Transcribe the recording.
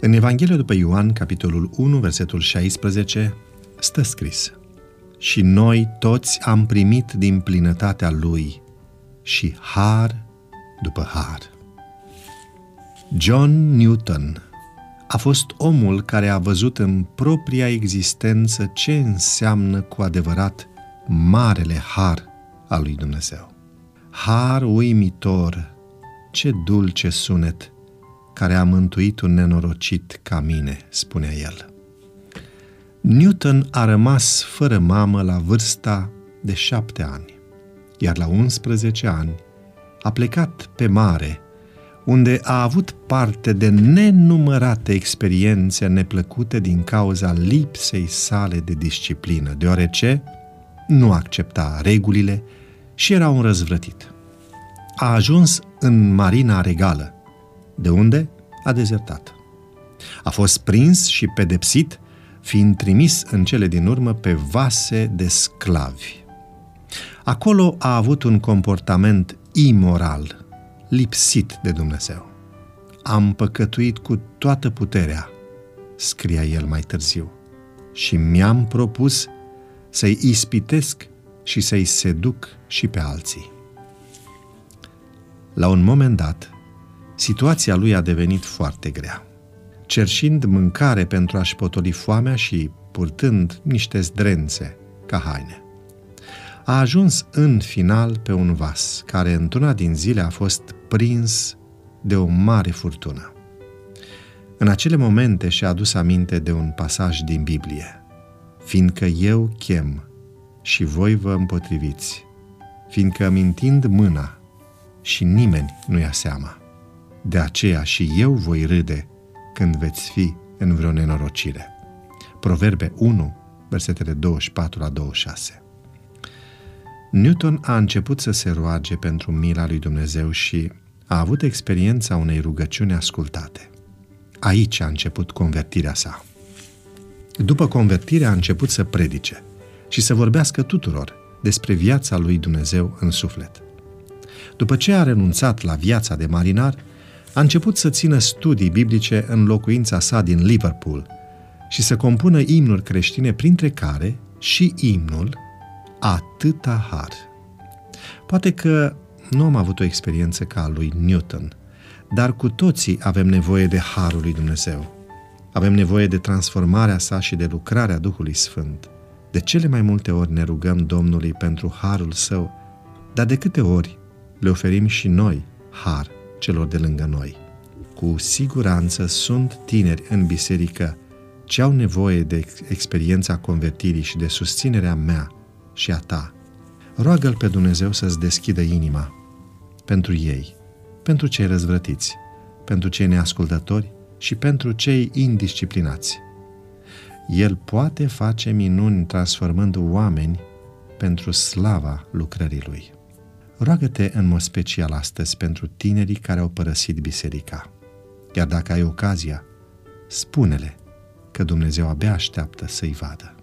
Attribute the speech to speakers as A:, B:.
A: În Evanghelia după Ioan, capitolul 1, versetul 16, stă scris Și noi toți am primit din plinătatea Lui și har după har. John Newton a fost omul care a văzut în propria existență ce înseamnă cu adevărat marele har al lui Dumnezeu. Har uimitor, ce dulce sunet care a mântuit un nenorocit ca mine, spunea el. Newton a rămas fără mamă la vârsta de șapte ani, iar la 11 ani a plecat pe mare, unde a avut parte de nenumărate experiențe neplăcute din cauza lipsei sale de disciplină, deoarece nu accepta regulile și era un răzvrătit. A ajuns în Marina Regală, de unde a dezertat. A fost prins și pedepsit, fiind trimis în cele din urmă pe vase de sclavi. Acolo a avut un comportament imoral, lipsit de Dumnezeu. Am păcătuit cu toată puterea, scria el mai târziu, și mi-am propus să-i ispitesc și să-i seduc și pe alții. La un moment dat, situația lui a devenit foarte grea. Cerșind mâncare pentru a-și potoli foamea și purtând niște zdrențe ca haine. A ajuns în final pe un vas, care într-una din zile a fost prins de o mare furtună. În acele momente și-a adus aminte de un pasaj din Biblie. Fiindcă eu chem și voi vă împotriviți, fiindcă îmi întind mâna și nimeni nu ia seama. De aceea și eu voi râde când veți fi în vreo nenorocire. Proverbe 1, versetele 24 la 26. Newton a început să se roage pentru mila lui Dumnezeu și a avut experiența unei rugăciuni ascultate. Aici a început convertirea sa. După convertire a început să predice și să vorbească tuturor despre viața lui Dumnezeu în suflet. După ce a renunțat la viața de marinar, a început să țină studii biblice în locuința sa din Liverpool și să compună imnuri creștine, printre care și imnul Atâta har. Poate că nu am avut o experiență ca a lui Newton, dar cu toții avem nevoie de harul lui Dumnezeu. Avem nevoie de transformarea sa și de lucrarea Duhului Sfânt. De cele mai multe ori ne rugăm Domnului pentru harul său, dar de câte ori le oferim și noi har celor de lângă noi. Cu siguranță sunt tineri în biserică ce au nevoie de experiența convertirii și de susținerea mea și a ta. Roagă-L pe Dumnezeu să-ți deschidă inima pentru ei, pentru cei răzvrătiți, pentru cei neascultători și pentru cei indisciplinați. El poate face minuni transformând oameni pentru slava lucrării Lui. Roagă-te în mod special astăzi pentru tinerii care au părăsit biserica. Iar dacă ai ocazia, spune-le că Dumnezeu abia așteaptă să-i vadă.